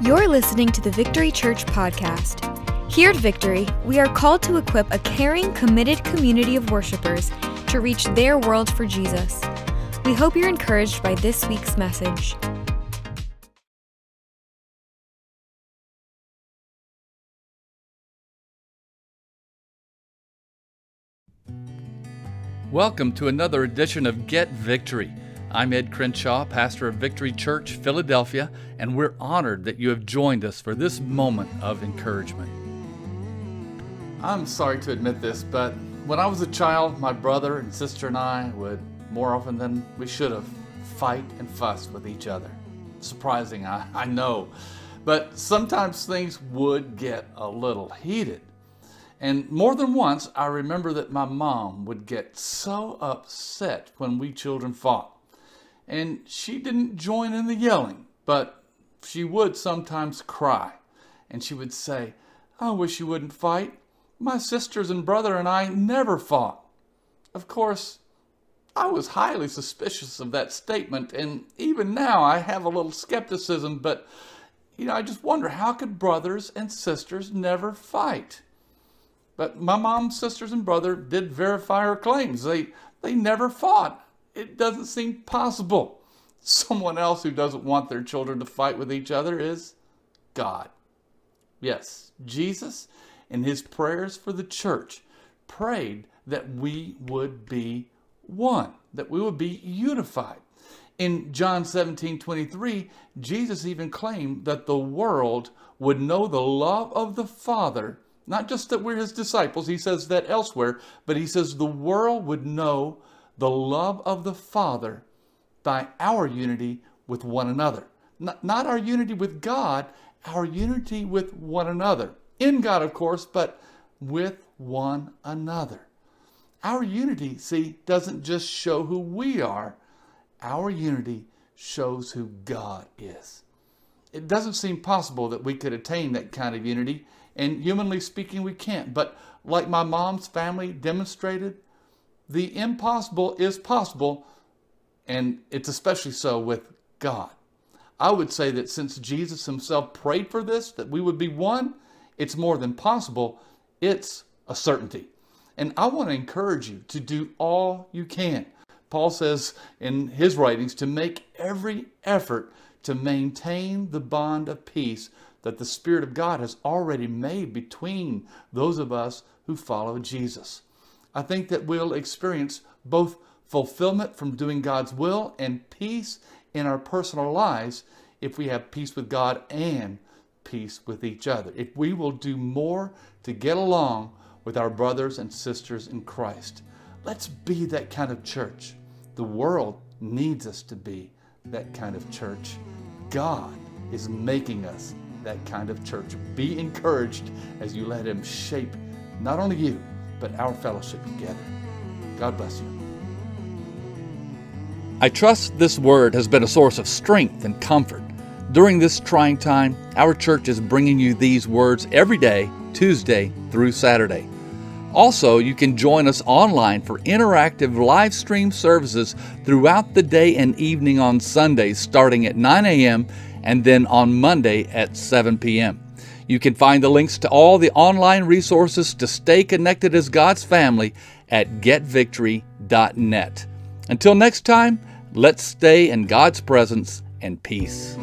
You're listening to the Victory Church podcast. Here at Victory, we are called to equip a caring, committed community of worshipers to reach their world for Jesus. We hope you're encouraged by this week's message. Welcome to another edition of Get Victory. I'm Ed Crenshaw, pastor of Victory Church, Philadelphia, and we're honored that you have joined us for this moment of encouragement. I'm sorry to admit this, but when I was a child, my brother and sister and I would, more often than we should have, fight and fuss with each other. Surprising, I, I know. But sometimes things would get a little heated. And more than once, I remember that my mom would get so upset when we children fought and she didn't join in the yelling, but she would sometimes cry. And she would say, I wish you wouldn't fight. My sisters and brother and I never fought. Of course, I was highly suspicious of that statement, and even now I have a little skepticism, but you know, I just wonder how could brothers and sisters never fight? But my mom's sisters and brother did verify her claims. They they never fought it doesn't seem possible. Someone else who doesn't want their children to fight with each other is God. Yes, Jesus, in his prayers for the church, prayed that we would be one, that we would be unified. In John 17 23, Jesus even claimed that the world would know the love of the Father, not just that we're his disciples, he says that elsewhere, but he says the world would know the love of the Father by our unity with one another. Not, not our unity with God, our unity with one another. In God, of course, but with one another. Our unity, see, doesn't just show who we are, our unity shows who God is. It doesn't seem possible that we could attain that kind of unity, and humanly speaking, we can't. But like my mom's family demonstrated, the impossible is possible, and it's especially so with God. I would say that since Jesus himself prayed for this, that we would be one, it's more than possible, it's a certainty. And I want to encourage you to do all you can. Paul says in his writings to make every effort to maintain the bond of peace that the Spirit of God has already made between those of us who follow Jesus. I think that we'll experience both fulfillment from doing God's will and peace in our personal lives if we have peace with God and peace with each other. If we will do more to get along with our brothers and sisters in Christ. Let's be that kind of church. The world needs us to be that kind of church. God is making us that kind of church. Be encouraged as you let Him shape not only you, but our fellowship together. God bless you. I trust this word has been a source of strength and comfort. During this trying time, our church is bringing you these words every day, Tuesday through Saturday. Also, you can join us online for interactive live stream services throughout the day and evening on Sundays starting at 9 a.m. and then on Monday at 7 p.m. You can find the links to all the online resources to stay connected as God's family at getvictory.net. Until next time, let's stay in God's presence and peace.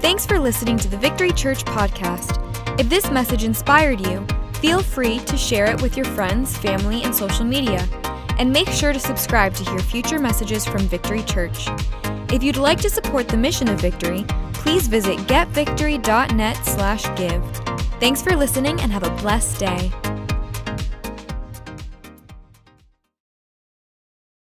Thanks for listening to the Victory Church podcast. If this message inspired you, feel free to share it with your friends, family, and social media and make sure to subscribe to hear future messages from Victory Church. If you'd like to support the mission of Victory, please visit getvictory.net/give. Thanks for listening and have a blessed day.